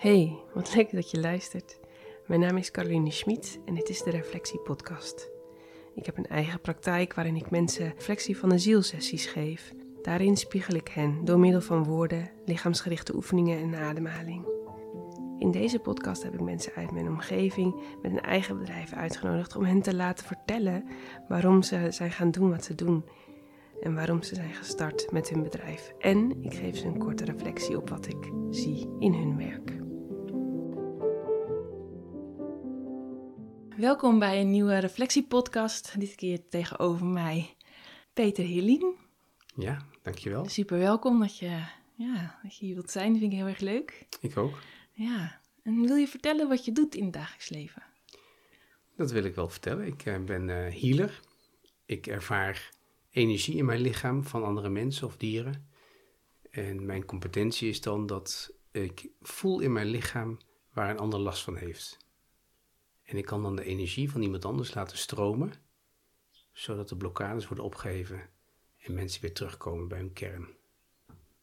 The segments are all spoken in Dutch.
Hey, wat leuk dat je luistert. Mijn naam is Caroline Schmid en dit is de Reflectie Podcast. Ik heb een eigen praktijk waarin ik mensen reflectie van de zielsessies geef. Daarin spiegel ik hen door middel van woorden, lichaamsgerichte oefeningen en ademhaling. In deze podcast heb ik mensen uit mijn omgeving met een eigen bedrijf uitgenodigd om hen te laten vertellen waarom ze zijn gaan doen wat ze doen en waarom ze zijn gestart met hun bedrijf. En ik geef ze een korte reflectie op wat ik zie in hun werk. Welkom bij een nieuwe reflectiepodcast. Dit keer tegenover mij Peter Hillien. Ja, dankjewel. Super welkom dat je, ja, dat je hier wilt zijn. Dat vind ik heel erg leuk. Ik ook. Ja, en wil je vertellen wat je doet in het dagelijks leven? Dat wil ik wel vertellen. Ik uh, ben uh, healer. Ik ervaar energie in mijn lichaam van andere mensen of dieren. En mijn competentie is dan dat ik voel in mijn lichaam waar een ander last van heeft. En ik kan dan de energie van iemand anders laten stromen, zodat de blokkades worden opgeheven en mensen weer terugkomen bij hun kern.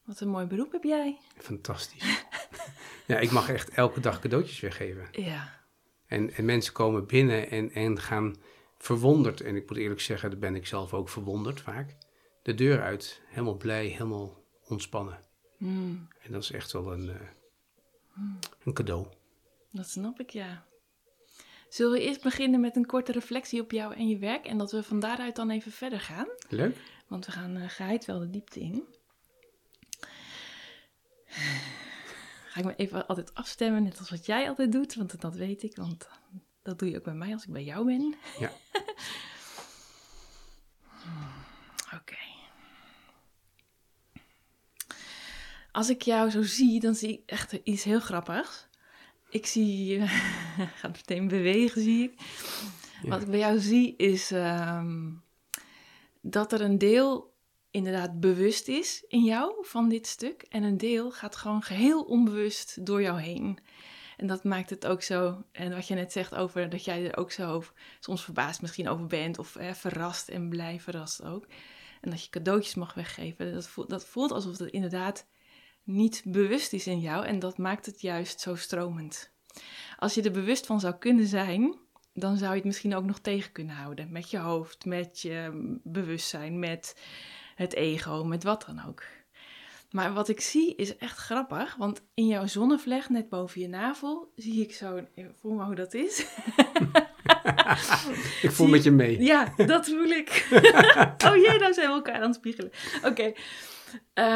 Wat een mooi beroep heb jij. Fantastisch. ja, ik mag echt elke dag cadeautjes weggeven. Ja. En, en mensen komen binnen en, en gaan verwonderd, en ik moet eerlijk zeggen, daar ben ik zelf ook verwonderd vaak, de deur uit, helemaal blij, helemaal ontspannen. Hmm. En dat is echt wel een, uh, een cadeau. Dat snap ik, ja. Zullen we eerst beginnen met een korte reflectie op jou en je werk en dat we van daaruit dan even verder gaan? Leuk. Want we gaan uh, geheid wel de diepte in. Ga ik me even altijd afstemmen, net als wat jij altijd doet, want dat weet ik, want dat doe je ook bij mij als ik bij jou ben. Ja. Oké. Okay. Als ik jou zo zie, dan zie ik echt iets heel grappigs. Ik zie gaat meteen bewegen, zie ik. Ja. Wat ik bij jou zie is um, dat er een deel inderdaad bewust is in jou van dit stuk. En een deel gaat gewoon geheel onbewust door jou heen. En dat maakt het ook zo. En wat je net zegt over dat jij er ook zo soms verbaasd misschien over bent. Of eh, verrast en blij verrast ook. En dat je cadeautjes mag weggeven. Dat voelt, dat voelt alsof het inderdaad niet bewust is in jou. En dat maakt het juist zo stromend. Als je er bewust van zou kunnen zijn, dan zou je het misschien ook nog tegen kunnen houden. Met je hoofd, met je bewustzijn, met het ego, met wat dan ook. Maar wat ik zie is echt grappig, want in jouw zonnevlecht, net boven je navel, zie ik zo, voel maar hoe dat is. ik voel met je mee. Ja, dat voel ik. oh jee, nou zijn we elkaar aan het spiegelen. Oké, okay.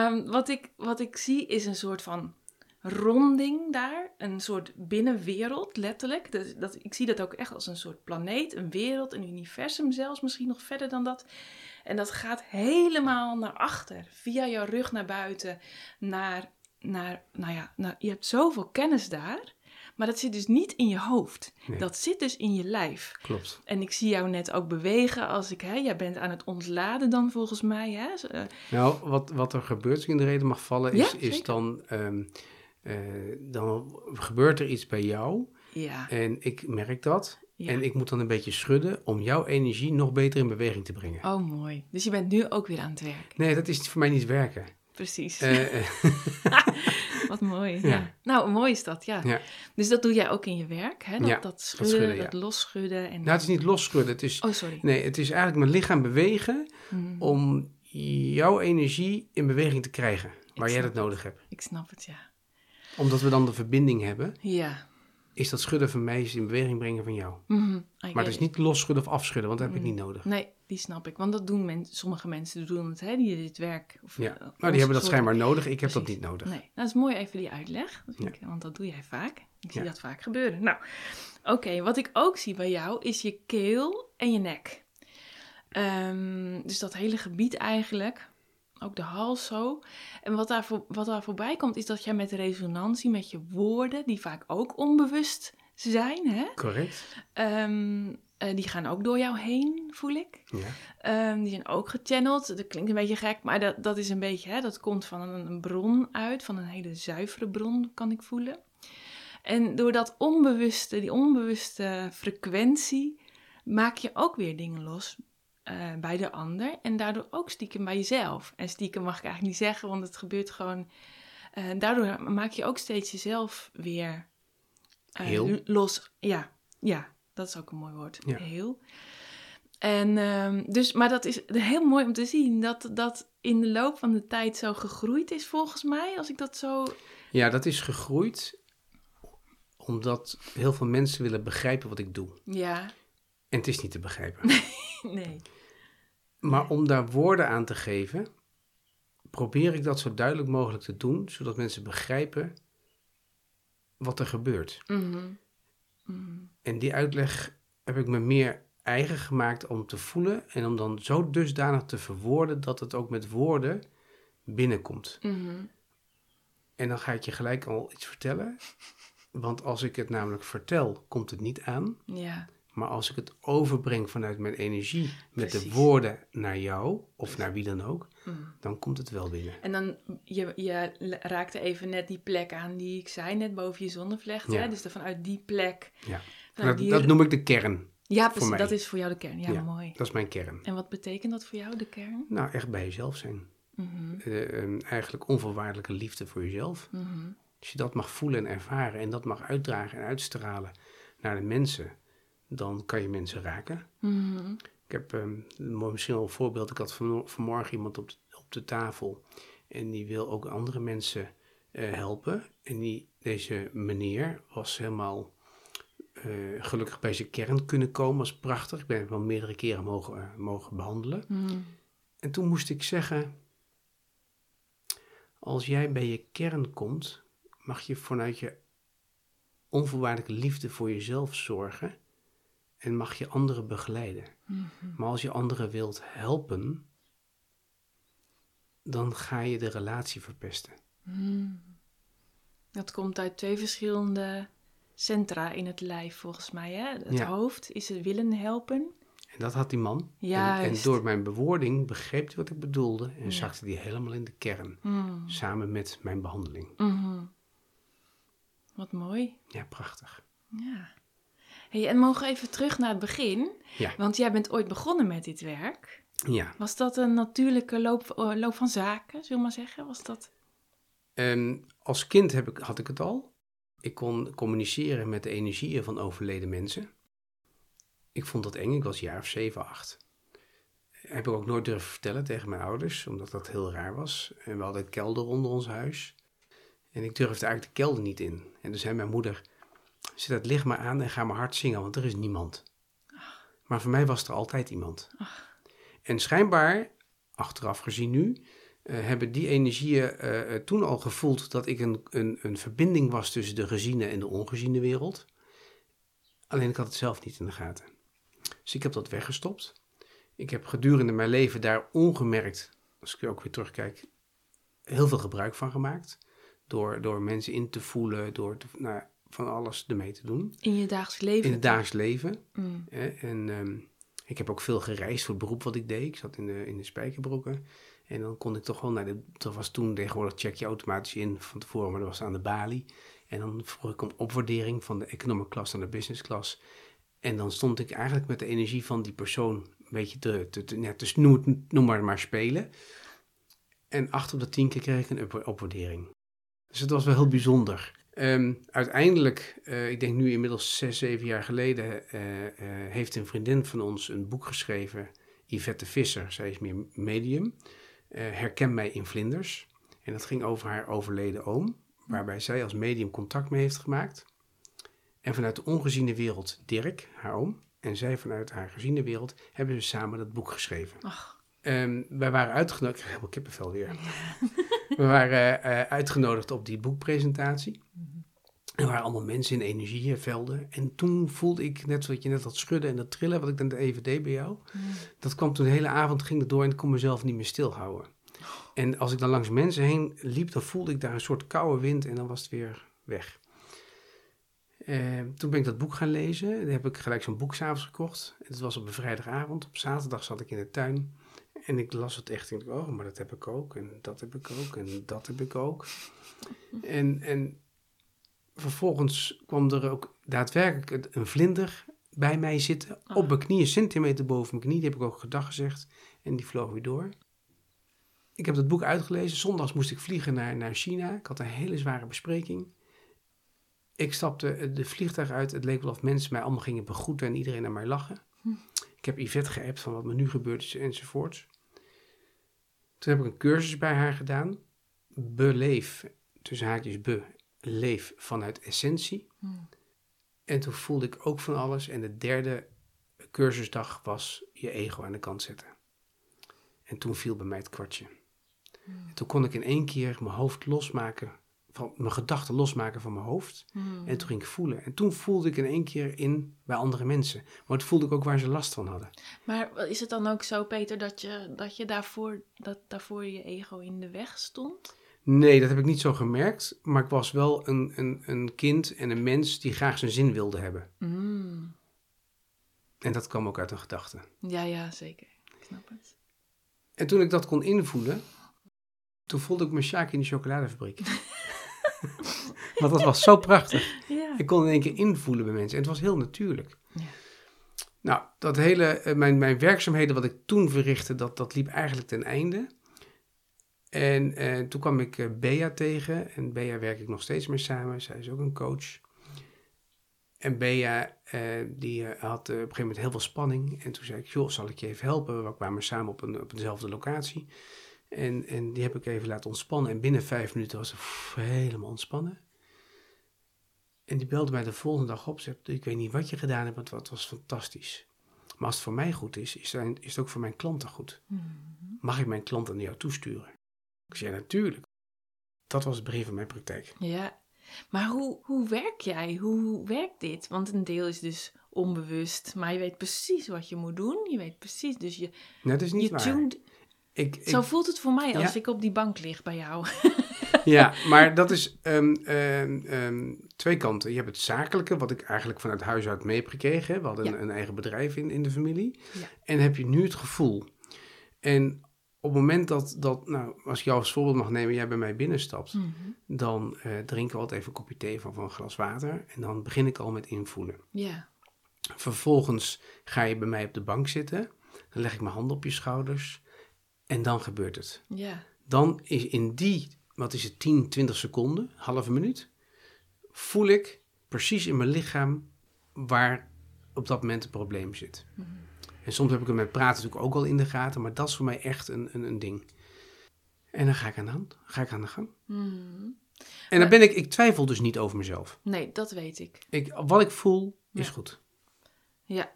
um, wat, ik, wat ik zie is een soort van ronding daar, een soort binnenwereld, letterlijk. Dus dat, ik zie dat ook echt als een soort planeet, een wereld, een universum zelfs, misschien nog verder dan dat. En dat gaat helemaal naar achter, via jouw rug naar buiten, naar, naar nou ja, naar, je hebt zoveel kennis daar. Maar dat zit dus niet in je hoofd. Nee. Dat zit dus in je lijf. Klopt. En ik zie jou net ook bewegen als ik, hè, jij bent aan het ontladen dan volgens mij. Hè? Uh, nou, wat, wat er gebeurt als ik in de reden mag vallen, is, ja, is dan, um, uh, dan gebeurt er iets bij jou. Ja. En ik merk dat. Ja. En ik moet dan een beetje schudden om jouw energie nog beter in beweging te brengen. Oh, mooi. Dus je bent nu ook weer aan het werk. Nee, dat is voor mij niet werken. Precies. Uh, Wat mooi. Ja. ja. Nou, mooi is dat, ja. ja. Dus dat doe jij ook in je werk, hè? Dat, ja, dat schudden, dat, schudden, dat losschudden. En... Nou, het is niet losschudden. Het is, oh, sorry. Nee, het is eigenlijk mijn lichaam bewegen mm. om jouw energie in beweging te krijgen. Waar ik jij dat nodig hebt. Ik snap het, ja. Omdat we dan de verbinding hebben. Ja. Is dat schudden van mij is in beweging brengen van jou. Mm -hmm. Maar het is niet losschudden of afschudden, want dat heb ik niet nodig. Nee, die snap ik. Want dat doen men, sommige mensen doen het, hè, die dit werk. Of, ja, nou, die hebben dat schijnbaar nodig. Ik heb dat niet nodig. Nee, dat is mooi even die uitleg. Dat ik, want dat doe jij vaak. Ik zie ja. dat vaak gebeuren. Nou, oké. Okay, wat ik ook zie bij jou is je keel en je nek. Um, dus dat hele gebied eigenlijk. Ook de hals zo. En wat daar, voor, wat daar voorbij komt, is dat jij met resonantie, met je woorden, die vaak ook onbewust zijn, hè? Correct. Um, uh, die gaan ook door jou heen, voel ik. Ja. Um, die zijn ook gechanneld. Dat klinkt een beetje gek, maar dat, dat is een beetje, hè, dat komt van een, een bron uit, van een hele zuivere bron, kan ik voelen. En door dat onbewuste, die onbewuste frequentie, maak je ook weer dingen los uh, bij de ander. En daardoor ook stiekem bij jezelf. En stiekem mag ik eigenlijk niet zeggen, want het gebeurt gewoon En daardoor maak je ook steeds jezelf weer eh, Heel. los. Ja, ja, dat is ook een mooi woord. Ja. Heel. En ehm, dus, maar dat is heel mooi om te zien dat dat in de loop van de tijd zo gegroeid is, volgens mij. Als ik dat zo. Ja, dat is gegroeid omdat heel veel mensen willen begrijpen wat ik doe. Ja, En het is niet te begrijpen. nee. Maar om daar woorden aan te geven, probeer ik dat zo duidelijk mogelijk te doen, zodat mensen begrijpen wat er gebeurt. Mhm. Mhm. En die uitleg heb ik me meer eigen gemaakt om te voelen en om dan zo dusdanig te verwoorden dat het ook met woorden binnenkomt. Mhm. En dan ga ik je gelijk al iets vertellen. Want als ik het namelijk vertel, komt het niet aan. Ja. Maar als ik het overbreng vanuit mijn energie met de woorden naar jou of naar wie dan ook, Mhm. dan komt het wel binnen. En dan, je, je raakte even net die plek aan die ik zei, net boven je zonnevlecht. Ja. Hè? Dus dan vanuit die plek. Ja. Dat, die- dat noem ik de kern. ja, precies. Dat is voor jou de kern. Ja, Ja. mooi. Dat is mijn kern. En wat betekent dat voor jou, de kern? Nou, echt bij jezelf zijn. Mhm. Eh, eigenlijk onvoorwaardelijke liefde voor jezelf. Mhm. Als je dat mag voelen en ervaren en dat mag uitdragen en uitstralen naar de mensen, dan kan je mensen raken. Mhm. Ik heb een mooi misschien wel een voorbeeld. Ik had van, vanmorgen iemand op de, op de tafel en die wil ook andere mensen eh, helpen. En die, deze meneer was helemaal eh, gelukkig bij zijn kern kunnen komen. Is prachtig. Ik ben hem wel meerdere keren mogen, eh, mogen behandelen. Mhm. En toen moest ik zeggen, als jij bij je kern komt, mag je vanuit je onvoorwaardelijke liefde voor jezelf zorgen en mag je anderen begeleiden. Mhm. Maar als je anderen wilt helpen, dan ga je de relatie verpesten. Mhm. Dat komt uit twee verschillende centra in het lijf, volgens mij. Hè? Het Ja. hoofd is het willen helpen. En dat had die man. En, en door mijn bewoording begreep hij wat ik bedoelde en Ja. zakte die helemaal in de kern, Mhm. samen met mijn behandeling. Wat mooi. Ja, prachtig. Ja. Hey, en mogen we even terug naar het begin? Ja. Want jij bent ooit begonnen met dit werk. Ja. Was dat een natuurlijke loop, eh, loop van zaken, zullen we maar zeggen? Was dat... En als kind heb ik, had ik het al. Ik kon communiceren met de energieën van overleden mensen. Ik vond dat eng. Ik was jaar of zeven, acht. Heb ik ook nooit durven vertellen tegen mijn ouders, omdat dat heel raar was. En we hadden een kelder onder ons huis. En ik durfde eigenlijk de kelder niet in. En toen zei mijn moeder, zet het licht maar aan en ga maar hard zingen, want er is niemand. Maar voor mij was er altijd iemand. En schijnbaar, achteraf gezien nu, eh, hebben die energieën eh, eh, toen al gevoeld dat ik een, een, een verbinding was tussen de geziene en de ongeziene wereld. Alleen ik had het zelf niet in de gaten. Dus ik heb dat weggestopt. Ik heb gedurende mijn leven daar ongemerkt, als ik ook weer terugkijk, heel veel gebruik van gemaakt. Door, door mensen in te voelen, door te- nou, van alles ermee te doen. In je dagelijks leven? In het dagelijks leven. Mm. Hè, en ehm, ik heb ook veel gereisd voor het beroep wat ik deed. Ik zat in de, in de spijkerbroeken. En dan kon ik toch wel naar de... Dat was toen tegenwoordig check je automatisch in van tevoren, maar dat was aan de balie. En dan vroeg ik om opwaardering van de economic class naar de business class. En dan stond ik eigenlijk met de energie van die persoon een beetje te, te, te, ja, te noem, maar maar spelen. En acht op de tien keer kreeg ik een op- opwaardering. Dus het was wel heel bijzonder. Ehm, uiteindelijk, eh, ik denk nu inmiddels zes, zeven jaar geleden, eh, eh, heeft een vriendin van ons een boek geschreven, Yvette Visser. Zij is meer medium. Herken mij in vlinders. En dat ging over haar overleden oom, waarbij zij als medium contact mee heeft gemaakt. En vanuit de ongeziene wereld Dirk, haar oom, en zij vanuit haar geziene wereld, hebben ze samen dat boek geschreven. Ach, Ehm, wij waren uitgenodigd, ik krijg helemaal kippenvel weer. We waren eh, uitgenodigd op die boekpresentatie. Er waren allemaal mensen in energievelden. En toen voelde ik, net zoals je net dat schudden en dat trillen, wat ik dan even deed bij jou. mm. Dat kwam toen de hele avond, ging het door en ik kon mezelf niet meer stilhouden. En als ik dan langs mensen heen liep, dan voelde ik daar een soort koude wind en dan was het weer weg. Eh, toen ben ik dat boek gaan lezen. Dan heb ik gelijk zo'n boek s'avonds gekocht. Het was op een vrijdagavond. Op zaterdag zat ik in de tuin. En ik las het echt en ik dacht, oh, maar dat heb ik ook. En dat heb ik ook. En dat heb ik ook. En, en vervolgens kwam er ook daadwerkelijk een vlinder bij mij zitten. Op mijn knie, een centimeter boven mijn knie. Die heb ik ook gedag gezegd. En die vloog weer door. ik heb dat boek uitgelezen. Zondags moest ik vliegen naar, naar China. Ik had een hele zware bespreking. Ik stapte de vliegtuig uit. Het leek wel of mensen mij allemaal gingen begroeten en iedereen naar mij lachen. Hm. Ik heb Yvette geappt van wat me nu gebeurd is enzovoorts. Toen heb ik een cursus bij haar gedaan. Beleef, tussen haakjes be, leef vanuit essentie. Hm. En toen voelde ik ook van alles. En de derde cursusdag was je ego aan de kant zetten. En toen viel bij mij het kwartje. En toen kon ik in één keer mijn hoofd losmaken, van, mijn gedachten losmaken van mijn hoofd. Hm. En toen ging ik voelen. En toen voelde ik in één keer in bij andere mensen. Maar toen voelde ik ook waar ze last van hadden. Maar is het dan ook zo, Peter, dat je, dat je daarvoor, dat daarvoor je ego in de weg stond? Nee, dat heb ik niet zo gemerkt. Maar ik was wel een, een, een kind en een mens die graag zijn zin wilde hebben. Mm. En dat kwam ook uit een gedachte. Ja, ja, zeker. Ik snap het. En toen ik dat kon invoelen, toen voelde ik me Sjaak in de chocoladefabriek. Want dat was zo prachtig. Ja. Ik kon in één keer invoelen bij mensen. En het was heel natuurlijk. Ja. Nou, dat hele, eh, mijn, mijn werkzaamheden wat ik toen verrichtte, dat, dat liep eigenlijk ten einde. En eh, toen kwam ik eh, Bea tegen. En Bea werk ik nog steeds mee samen. Zij is ook een coach. En Bea, eh, die had op een gegeven moment heel veel spanning. En toen zei ik, joh, zal ik je even helpen? We kwamen samen op, een, op dezelfde locatie. En, en die heb ik even laten ontspannen. En binnen vijf minuten was ze pff, helemaal ontspannen. En die belde mij de volgende dag op. Zei, ik weet niet wat je gedaan hebt, want het was fantastisch. Maar als het voor mij goed is, is, zijn- is het ook voor mijn klanten goed. Mhm. Mag ik mijn klanten naar jou toesturen? Ik zei, ja, natuurlijk. Dat was het begin van mijn praktijk. Ja. Maar hoe, hoe werk jij? Hoe werkt dit? Want een deel is dus onbewust, maar je weet precies wat je moet doen. Je weet precies, dus je, Nou, dat is niet je waar. tuned. Ik, ik, Zo voelt het voor mij als Ja. ik op die bank lig bij jou. Ja, maar dat is ehm, ehm, ehm, twee kanten. Je hebt het zakelijke, wat ik eigenlijk vanuit huis uit mee heb gekregen. We hadden Ja. een, een eigen bedrijf in, in de familie. Ja. En heb je nu het gevoel. En op het moment dat, dat, nou, als ik jou als voorbeeld mag nemen, jij bij mij binnenstapt, Mhm. dan eh, drinken we altijd even een kopje thee van, van een glas water. En dan begin ik al met invoelen. Ja. Vervolgens ga je bij mij op de bank zitten. Dan leg ik mijn handen op je schouders. En dan gebeurt het Ja. dan is in die, wat is het, 10, 20 seconden, halve minuut, voel ik precies in mijn lichaam waar op dat moment het probleem zit. En soms heb ik het met praten natuurlijk ook al in de gaten, maar dat is voor mij echt een, een, een ding. En dan ga ik aan de hand, ga ik aan de gang. Mhm. En dan ben ik, ik twijfel dus niet over mezelf. Nee, dat weet ik. Ik, wat ik voel, is goed. Ja.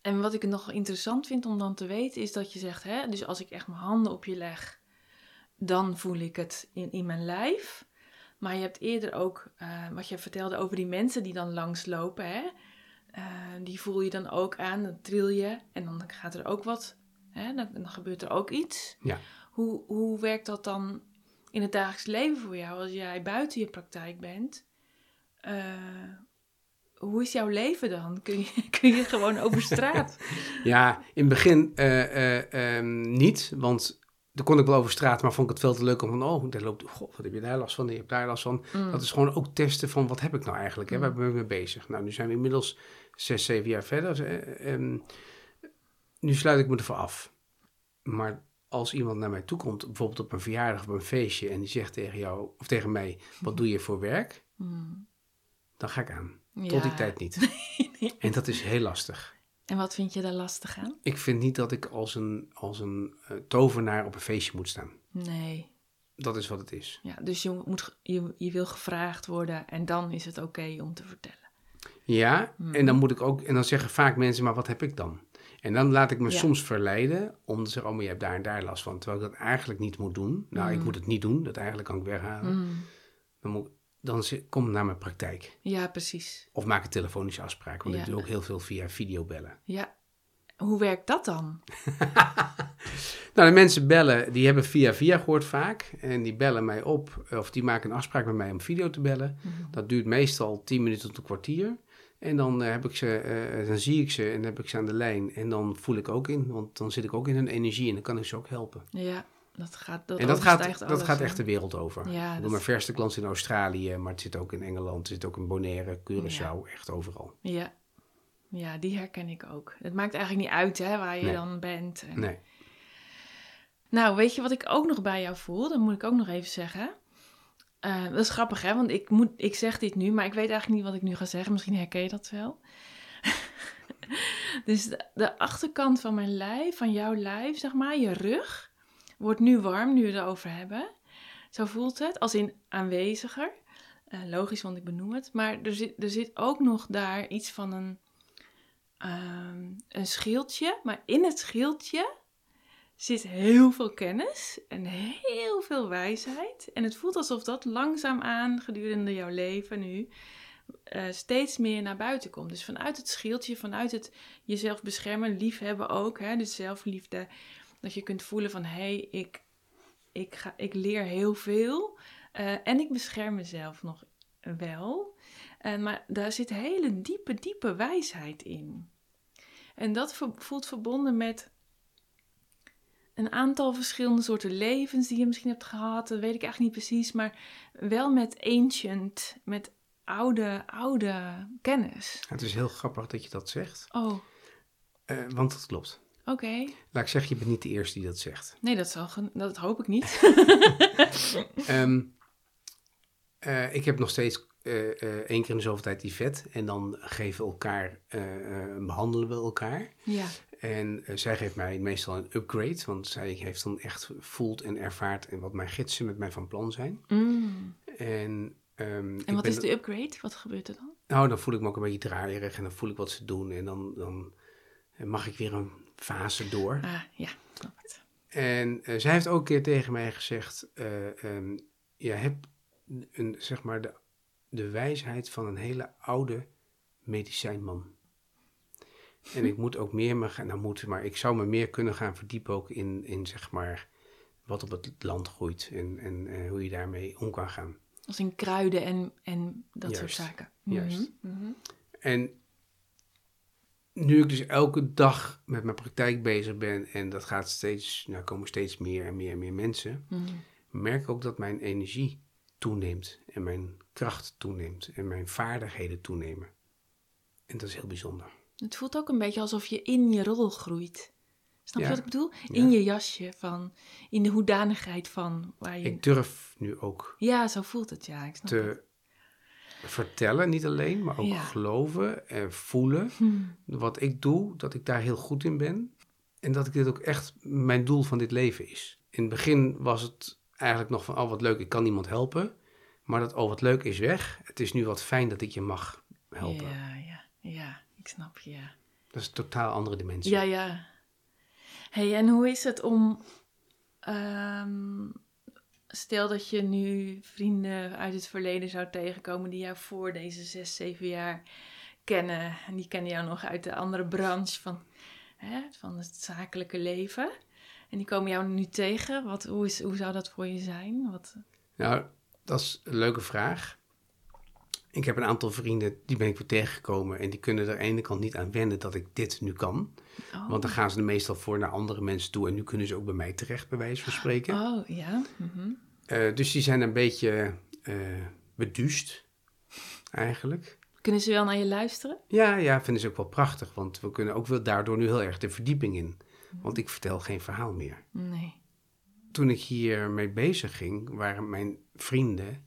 En wat ik nog interessant vind om dan te weten, is dat je zegt, hè, dus als ik echt mijn handen op je leg, dan voel ik het in, in mijn lijf. Maar je hebt eerder ook, eh, wat je vertelde over die mensen die dan langslopen, hè, eh, die voel je dan ook aan, dan tril je en dan gaat er ook wat, hè, dan, dan gebeurt er ook iets. Ja. Hoe, hoe werkt dat dan in het dagelijks leven voor jou als jij buiten je praktijk bent? Eh, hoe is jouw leven dan? Kun je, kun je gewoon over straat? Ja, in het begin eh, eh, ehm, niet, want dan kon ik wel over straat, maar vond ik het veel te leuk om van, oh, daar loopt, god, wat heb je daar last van, je hebt daar last van. Mm. Dat is gewoon ook testen van, wat heb ik nou eigenlijk, hè? Mm. waar ben ik mee bezig? Nou, nu zijn we inmiddels zes, zeven jaar verder. eh, ehm, nu sluit ik me ervoor af. Maar als iemand naar mij toe komt, bijvoorbeeld op een verjaardag of een feestje, en die zegt tegen jou, of tegen mij, wat doe je voor werk? Mm. Dan ga ik aan. Tot die tijd niet. En dat is heel lastig. En wat vind je daar lastig aan? Ik vind niet dat ik als een, als een eh, tovenaar op een feestje moet staan. Nee. Dat is wat het is. Ja, dus je, moet, je, je wil gevraagd worden en dan is het oké om te vertellen. Ja, Mhm. en dan moet ik ook, en dan zeggen vaak mensen, maar wat heb ik dan? En dan laat ik me Ja. soms verleiden om te zeggen, oh, maar je hebt daar en daar last van. Terwijl ik dat eigenlijk niet moet doen. Nou, ik Mhm. moet het niet doen, dat eigenlijk kan ik weghalen. Mm. Dan, moet, dan kom naar mijn praktijk. Ja, precies. Of maak een telefonische afspraak, want Ja. ik doe ook heel veel via videobellen. Ja. Hoe werkt dat dan? Nou, de mensen bellen, die hebben via via gehoord vaak. En die bellen mij op, of die maken een afspraak met mij om video te bellen. Mhm. Dat duurt meestal 10 minuten tot een kwartier. En dan, eh, heb ik ze, eh, dan zie ik ze en dan heb ik ze aan de lijn. En dan voel ik ook in, want dan zit ik ook in hun energie en dan kan ik ze ook helpen. Ja, dat gaat dat en dat gaat, dat gaat echt de wereld over. Ja, ik doe dat- mijn verste klant in Australië, maar het zit ook in Engeland, het zit ook in Bonaire, Curaçao, echt overal. Ja. ja, die herken ik ook. Het maakt eigenlijk niet uit hè, waar je Nee. dan bent. En- Nee. Nou, weet je wat ik ook nog bij jou voel? Dat moet ik ook nog even zeggen. Eh, dat is grappig, hè? Want ik, moet, ik zeg dit nu, maar ik weet eigenlijk niet wat ik nu ga zeggen. Misschien herken je dat wel. dus de, de achterkant van mijn lijf, van jouw lijf, zeg maar, je rug, wordt nu warm nu we het erover hebben. Zo voelt het, als in aanweziger. Eh, logisch, want ik benoem het. Maar er zit, er zit ook nog daar iets van een, ehm, een schildje. Maar in het schildje zit heel veel kennis en heel veel wijsheid. En het voelt alsof dat langzaamaan gedurende jouw leven nu eh, steeds meer naar buiten komt. Dus vanuit het schildje, vanuit het jezelf beschermen, liefhebben ook. Hè, dus zelfliefde. Dat je kunt voelen van, hé, hey, ik, ik, ga, ik leer heel veel. Uh, en ik bescherm mezelf nog wel. Uh, maar daar zit hele diepe, diepe wijsheid in. En dat voelt verbonden met een aantal verschillende soorten levens die je misschien hebt gehad. Dat weet ik eigenlijk niet precies. Maar wel met ancient, met oude, oude kennis. Het is heel grappig dat je dat zegt. Oh. Uh, want dat klopt. Oké. Laat ik zeggen, je bent niet de eerste die dat zegt. Nee, dat, zal, dat hoop ik niet. um, uh, ik heb nog steeds uh, één keer in de zoveel tijd die vet. En dan geven we elkaar, behandelen we elkaar. Ja. En zij geeft mij meestal een upgrade, want zij heeft dan echt voelt en ervaart en wat mijn gidsen met mij van plan zijn. Mm. En, um, en wat is de upgrade? Wat gebeurt er dan? Nou, dan voel ik me ook een beetje draaierig en dan voel ik wat ze doen en dan, dan mag ik weer een fase door. Ah, ja, het. En uh, zij heeft ook een keer tegen mij gezegd, uh, um, je hebt een, zeg maar de, de wijsheid van een hele oude medicijnman. En ik moet ook meer me gaan, nou moet, maar ik zou me meer kunnen gaan verdiepen ook in, in zeg maar, wat op het land groeit en, en uh, hoe je daarmee om kan gaan. Als in kruiden en, en dat Juist. soort zaken. Juist. Mm -hmm. En nu ik dus elke dag met mijn praktijk bezig ben en dat gaat steeds, nou komen steeds meer en meer en meer mensen, mm -hmm. merk ik ook dat mijn energie toeneemt en mijn kracht toeneemt en mijn vaardigheden toenemen. En dat is heel bijzonder. Het voelt ook een beetje alsof je in je rol groeit. Snap Ja. je wat ik bedoel? Ja. In je jasje, van, in de hoedanigheid van waar je... Ik durf nu ook Ja, zo voelt het, ja. Ik snap het. Te vertellen, niet alleen, maar ook Ja. geloven en voelen Hm. wat ik doe, dat ik daar heel goed in ben. En dat ik dit ook echt mijn doel van dit leven is. In het begin was het eigenlijk nog van, oh wat leuk, ik kan iemand helpen. Maar dat, oh wat leuk, is weg. Het is nu wat fijn dat ik je mag helpen. Ja, ja, ja. Ik snap je, ja. Dat is een totaal andere dimensie. Ja, ja. hey, en hoe is het om... ehm, stel dat je nu vrienden uit het verleden zou tegenkomen... die jou voor deze zes, zeven jaar kennen. En die kennen jou nog uit de andere branche van, hè, van het zakelijke leven. En die komen jou nu tegen. Wat, hoe, is, hoe zou dat voor je zijn? Wat, Nou, dat is een leuke vraag. Ik heb een aantal vrienden, die ben ik weer tegengekomen. En die kunnen er aan de ene kant niet aan wennen dat ik dit nu kan. oh. Want dan gaan ze er meestal voor naar andere mensen toe. En nu kunnen ze ook bij mij terecht, bij wijze van spreken. Oh, ja. mhm. Eh, dus die zijn een beetje eh beduust, eigenlijk. Kunnen ze wel naar je luisteren? Ja, ja, vinden ze ook wel prachtig. Want we kunnen ook wel daardoor nu heel erg de verdieping in. Want ik vertel geen verhaal meer. Nee. Toen ik hiermee bezig ging, waren mijn vrienden,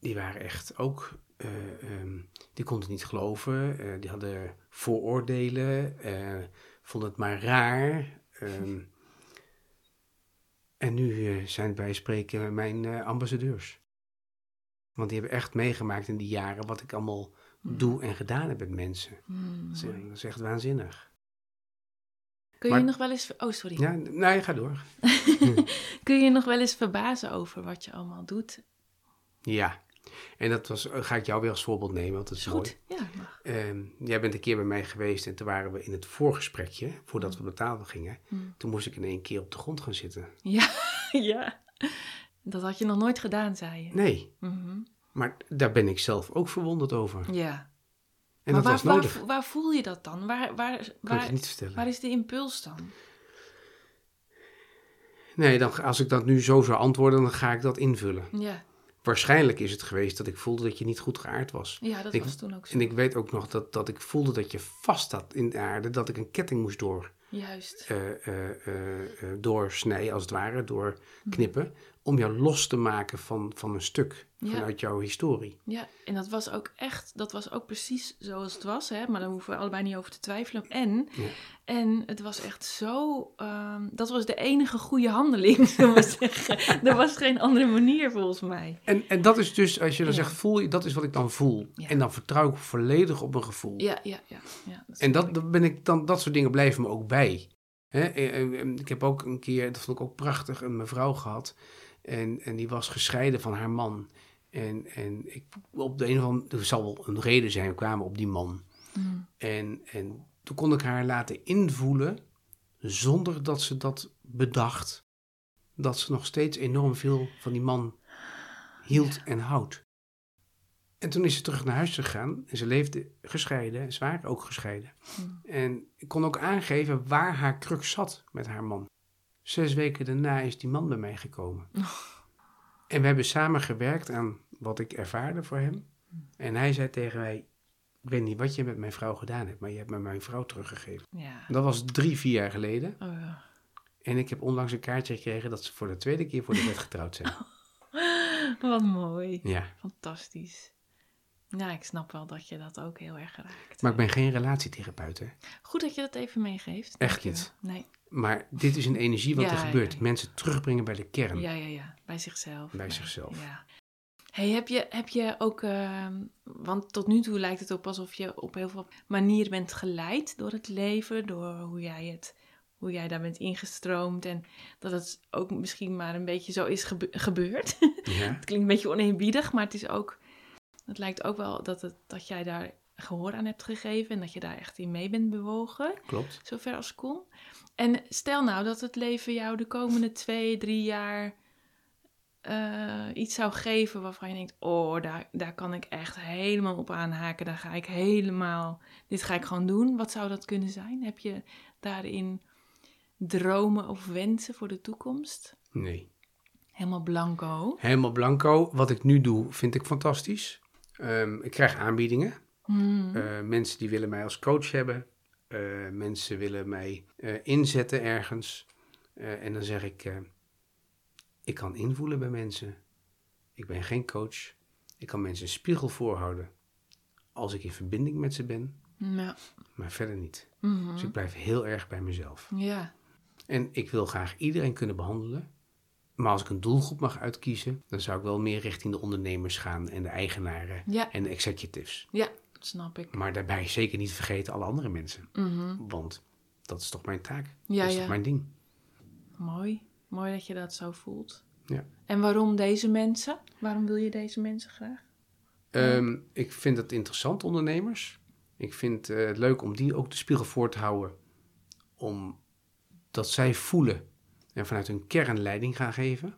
die waren echt ook, eh, ehm, die konden het niet geloven. die hadden vooroordelen, vonden het maar raar. ehm. En nu eh, zijn bij spreken mijn eh, ambassadeurs. Want die hebben echt meegemaakt in die jaren wat ik allemaal doe en gedaan heb met mensen. Hmm. Dat is, dat is echt waanzinnig. Kun je nog wel eens... Oh, sorry. Ja, nou, je gaat door. Kun je je nog wel eens verbazen over wat je allemaal doet? Ja, en dat was, eh, ga ik jou weer als voorbeeld nemen, want dat is, Is mooi. goed. Ja. Ehm, jij bent een keer bij mij geweest en toen waren we in het voorgesprekje, voordat we op de tafel gingen. Hmm. Toen moest ik in één keer op de grond gaan zitten. Ja, ja. Dat had je nog nooit gedaan, zei je. Nee, Mhm. maar daar ben ik zelf ook verwonderd over. Ja. En maar dat waar, was nodig. Waar, waar voel je dat dan? Waar, waar, waar, je niet vertellen. waar is de impuls dan? Nee, dan, als ik dat nu zo zou antwoorden, dan ga ik dat invullen. Ja. Waarschijnlijk is het geweest dat ik voelde dat je niet goed geaard was. Ja, dat Ik- was toen ook zo. En ik weet ook nog dat, dat ik voelde dat je vast zat in de aarde, dat ik een ketting moest door, Juist. eh, eh, doorsnijden, als het ware, doorknippen, om jou los te maken van, van een stuk Ja. vanuit jouw historie. Ja, en dat was ook echt, dat was ook precies zoals het was, hè? maar daar hoeven we allebei niet over te twijfelen. En, Ja. en het was echt zo, ehm, dat was de enige goede handeling, zullen we zeggen. Er was geen andere manier volgens mij. En, en dat is dus, als je dan Ja. zegt voel je, dat is wat ik dan voel. En dan vertrouw ik volledig op mijn gevoel. Ja, ja, ja. dat En dat, ben ik dan, dat soort dingen blijven me ook bij. Hè? En- en Ik heb ook een keer, dat vond ik ook prachtig, een mevrouw gehad. En, en die was gescheiden van haar man. En, en ik, op de een of andere, er zal wel een reden zijn, we kwamen op die man. Mm. En, en toen kon ik haar laten invoelen, zonder dat ze dat bedacht, dat ze nog steeds enorm veel van die man hield en houdt. En toen is ze terug naar huis gegaan en ze leefde gescheiden, waren ook gescheiden. Mm. En ik kon ook aangeven waar haar crux zat met haar man. Zes weken daarna is die man bij mij gekomen. En we hebben samen gewerkt aan wat ik ervaarde voor hem. En hij zei tegen mij, ik weet niet wat je met mijn vrouw gedaan hebt, maar je hebt me mijn vrouw teruggegeven. Ja. Dat was drie, vier jaar geleden. Oh, ja. En ik heb onlangs een kaartje gekregen dat ze voor de tweede keer voor de wet getrouwd zijn. Wat mooi. Ja, Fantastisch. Ja, ik snap wel dat je dat ook heel erg raakt. maar ik ben geen relatietherapeut, hè. Goed dat je dat even meegeeft. Echt niet. Nee. Maar dit is een energie wat Ja, er gebeurt. ja. Mensen terugbrengen bij de kern. Ja, ja, ja. Bij zichzelf. Bij zichzelf. Ja. Hey, heb je, heb je ook, ehm, want tot nu toe lijkt het ook alsof je op heel veel manieren bent geleid door het leven, door hoe jij het, hoe jij daar bent ingestroomd en dat het ook misschien maar een beetje zo is gebe- gebeurd. Ja. het klinkt een beetje oneerbiedig, maar het is ook, het lijkt ook wel dat, het, dat jij daar gehoor aan hebt gegeven en dat je daar echt in mee bent bewogen Klopt. zover als kon. En stel nou dat het leven jou de komende twee, drie jaar eh, iets zou geven waarvan je denkt: Oh, daar, daar kan ik echt helemaal op aanhaken. Daar ga ik helemaal, dit ga ik gewoon doen. Wat zou dat kunnen zijn? Heb je daarin dromen of wensen voor de toekomst? Nee. Helemaal blanco. Helemaal blanco. Wat ik nu doe, vind ik fantastisch. Ehm, ik krijg aanbiedingen. Hmm. Eh, mensen die willen mij als coach hebben. Eh, mensen willen mij eh, inzetten ergens. En dan zeg ik, ik kan invoelen bij mensen. Ik ben geen coach. Ik kan mensen een spiegel voorhouden. Als ik in verbinding met ze ben, Ja. maar verder niet. Mhm. Dus ik blijf heel erg bij mezelf. ja. En ik wil graag iedereen kunnen behandelen. Maar als ik een doelgroep mag uitkiezen, dan zou ik wel meer richting de ondernemers gaan en de eigenaren Ja. en de executives. ja, dat snap ik. Maar daarbij zeker niet vergeten alle andere mensen. Mhm. Want dat is toch mijn taak? Ja, dat is ja. toch mijn ding? Mooi. Mooi dat je dat zo voelt. Ja. En waarom deze mensen? Waarom wil je deze mensen graag? Ehm, ik vind het interessant, ondernemers. Ik vind eh, het leuk om die ook de spiegel voor te houden. Om dat zij voelen en vanuit hun kern leiding gaan geven.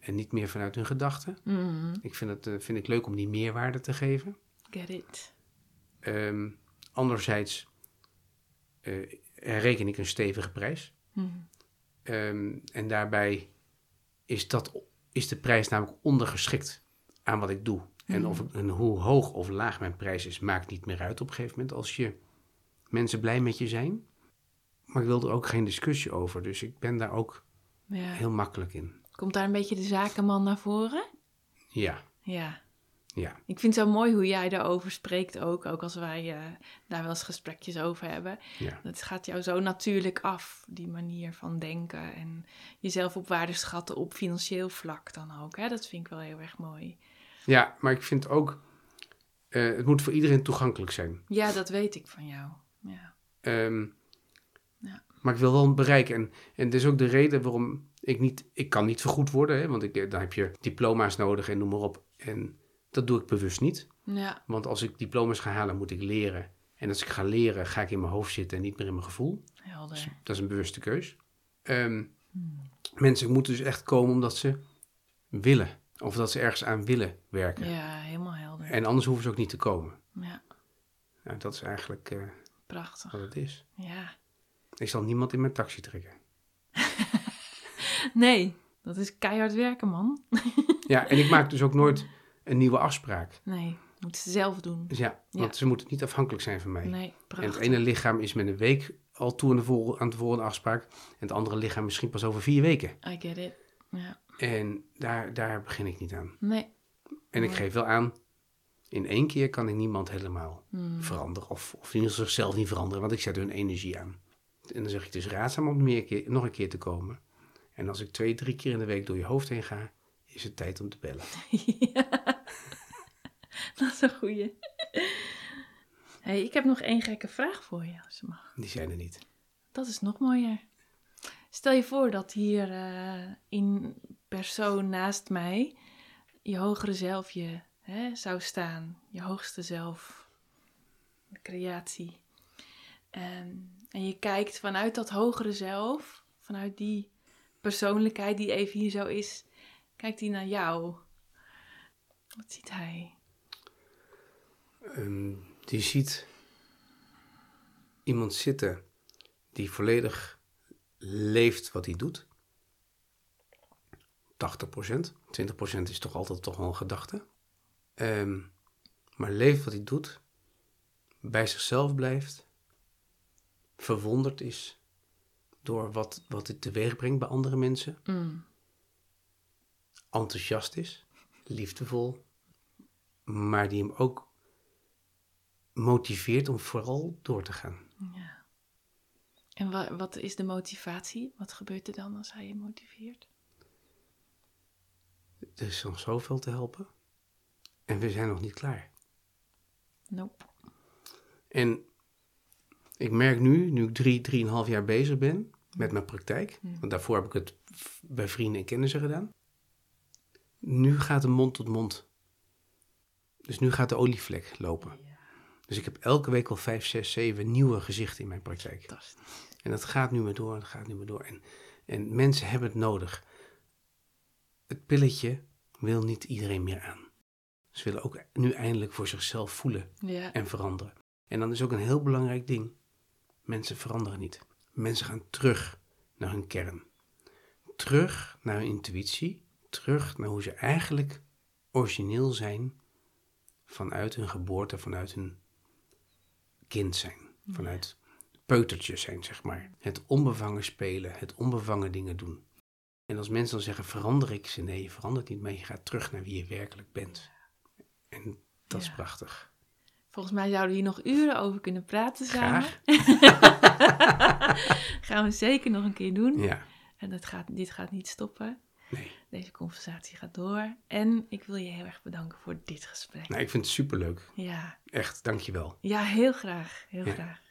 En niet meer vanuit hun gedachten. Mhm. Ik vind het eh, vind ik leuk om die meerwaarde te geven. Get it. Ehm, anderzijds eh, reken ik een stevige prijs. Mhm. Ehm, en daarbij is, dat, is de prijs namelijk ondergeschikt aan wat ik doe. En, of, en hoe hoog of laag mijn prijs is, maakt niet meer uit op een gegeven moment. Als je mensen blij met je zijn. Maar ik wil er ook geen discussie over. Dus ik ben daar ook Ja. heel makkelijk in. Komt daar een beetje de zakenman naar voren? Ja, Ja. Ja. Ik vind het zo mooi hoe jij daarover spreekt ook. Ook als wij eh, daar wel eens gesprekjes over hebben. ja. Het gaat jou zo natuurlijk af, die manier van denken. En jezelf op waarde schatten op financieel vlak dan ook. Hè? Dat vind ik wel heel erg mooi. Ja, maar ik vind ook, eh, het moet voor iedereen toegankelijk zijn. Ja, dat weet ik van jou. Ja. Ehm, Ja. Maar ik wil wel bereiken. En, en dat is ook de reden waarom ik niet... Ik kan niet vergoed worden, hè, want ik, eh, dan heb je diploma's nodig en noem maar op. En dat doe ik bewust niet. Ja. Want als ik diploma's ga halen, moet ik leren. En als ik ga leren, ga ik in mijn hoofd zitten en niet meer in mijn gevoel. Helder. Dat is een bewuste keus. Ehm, Mensen moeten dus echt komen omdat ze willen. Of dat ze ergens aan willen werken. Ja, helemaal helder. En anders hoeven ze ook niet te komen. Ja, Nou, dat is eigenlijk eh, prachtig. wat het is. Ja. Ik zal niemand in mijn taxi trekken. Nee, dat is keihard werken, man. Ja, en ik maak dus ook nooit een nieuwe afspraak. Nee, moet ze zelf doen. Dus ja, Ja. want ze moeten niet afhankelijk zijn van mij. Nee, en prachtig. het ene lichaam is met een week al toe aan de, vol- aan de volgende afspraak. En het andere lichaam misschien pas over vier weken. I get it. Ja. En daar, daar begin ik niet aan. Nee. En ik geef wel aan, in één keer kan ik niemand helemaal Hmm. veranderen. Of, of in zichzelf niet veranderen, want ik zet hun energie aan. En dan zeg ik, is raadzaam om meer keer, nog een keer te komen. En als ik twee, drie keer in de week door je hoofd heen ga, is het tijd om te bellen. ja. Dat is een goeie. Hey, ik heb nog één gekke vraag voor je, als je mag. Die zijn er niet. Dat is nog mooier. Stel je voor dat hier eh, in persoon naast mij je hogere zelf je hè, zou staan. Je hoogste zelf. De creatie. En, en je kijkt vanuit dat hogere zelf, vanuit die persoonlijkheid die even hier zo is, kijkt hij naar jou. Wat ziet hij? Ehm, die ziet iemand zitten die volledig leeft wat hij doet. 80%. 20% is toch altijd toch wel een gedachte. Ehm, maar leeft wat hij doet. Bij zichzelf blijft. Verwonderd is door wat, wat het teweeg brengt bij andere mensen. Mm, Enthousiast is. Liefdevol. Maar die hem ook motiveert om vooral door te gaan. ja. En wa- wat is de motivatie? Wat gebeurt er dan als hij je motiveert? Er is nog zoveel te helpen. En we zijn nog niet klaar. Nope. En ik merk nu, nu ik drie, drieënhalf jaar bezig ben met mijn praktijk. Want daarvoor heb ik het bij vrienden en kennissen gedaan. Nu gaat de mond tot mond. Dus nu gaat de olievlek lopen. Dus ik heb elke week al vijf, zes, zeven nieuwe gezichten in mijn praktijk. Fantastisch. En dat gaat nu maar door, dat gaat nu maar door. En, en mensen hebben het nodig. Het pilletje wil niet iedereen meer aan. Ze willen ook nu eindelijk voor zichzelf voelen Ja. en veranderen. En dan is ook een heel belangrijk ding. Mensen veranderen niet. Mensen gaan terug naar hun kern. Terug naar hun intuïtie. Terug naar hoe ze eigenlijk origineel zijn vanuit hun geboorte, vanuit hun kind zijn. Vanuit peutertje zijn, zeg maar. Het onbevangen spelen, het onbevangen dingen doen. En als mensen dan zeggen, verander ik ze? Nee, je verandert niet, maar je gaat terug naar wie je werkelijk bent. En dat is prachtig. Volgens mij zouden we hier nog uren over kunnen praten samen. Graag. Gaan we zeker nog een keer doen. Ja, En dat gaat, dit gaat niet stoppen. nee. Deze conversatie gaat door. En ik wil je heel erg bedanken voor dit gesprek. Nou, ik vind het superleuk. Ja, Echt, dankjewel. ja heel graag. Heel Ja. graag.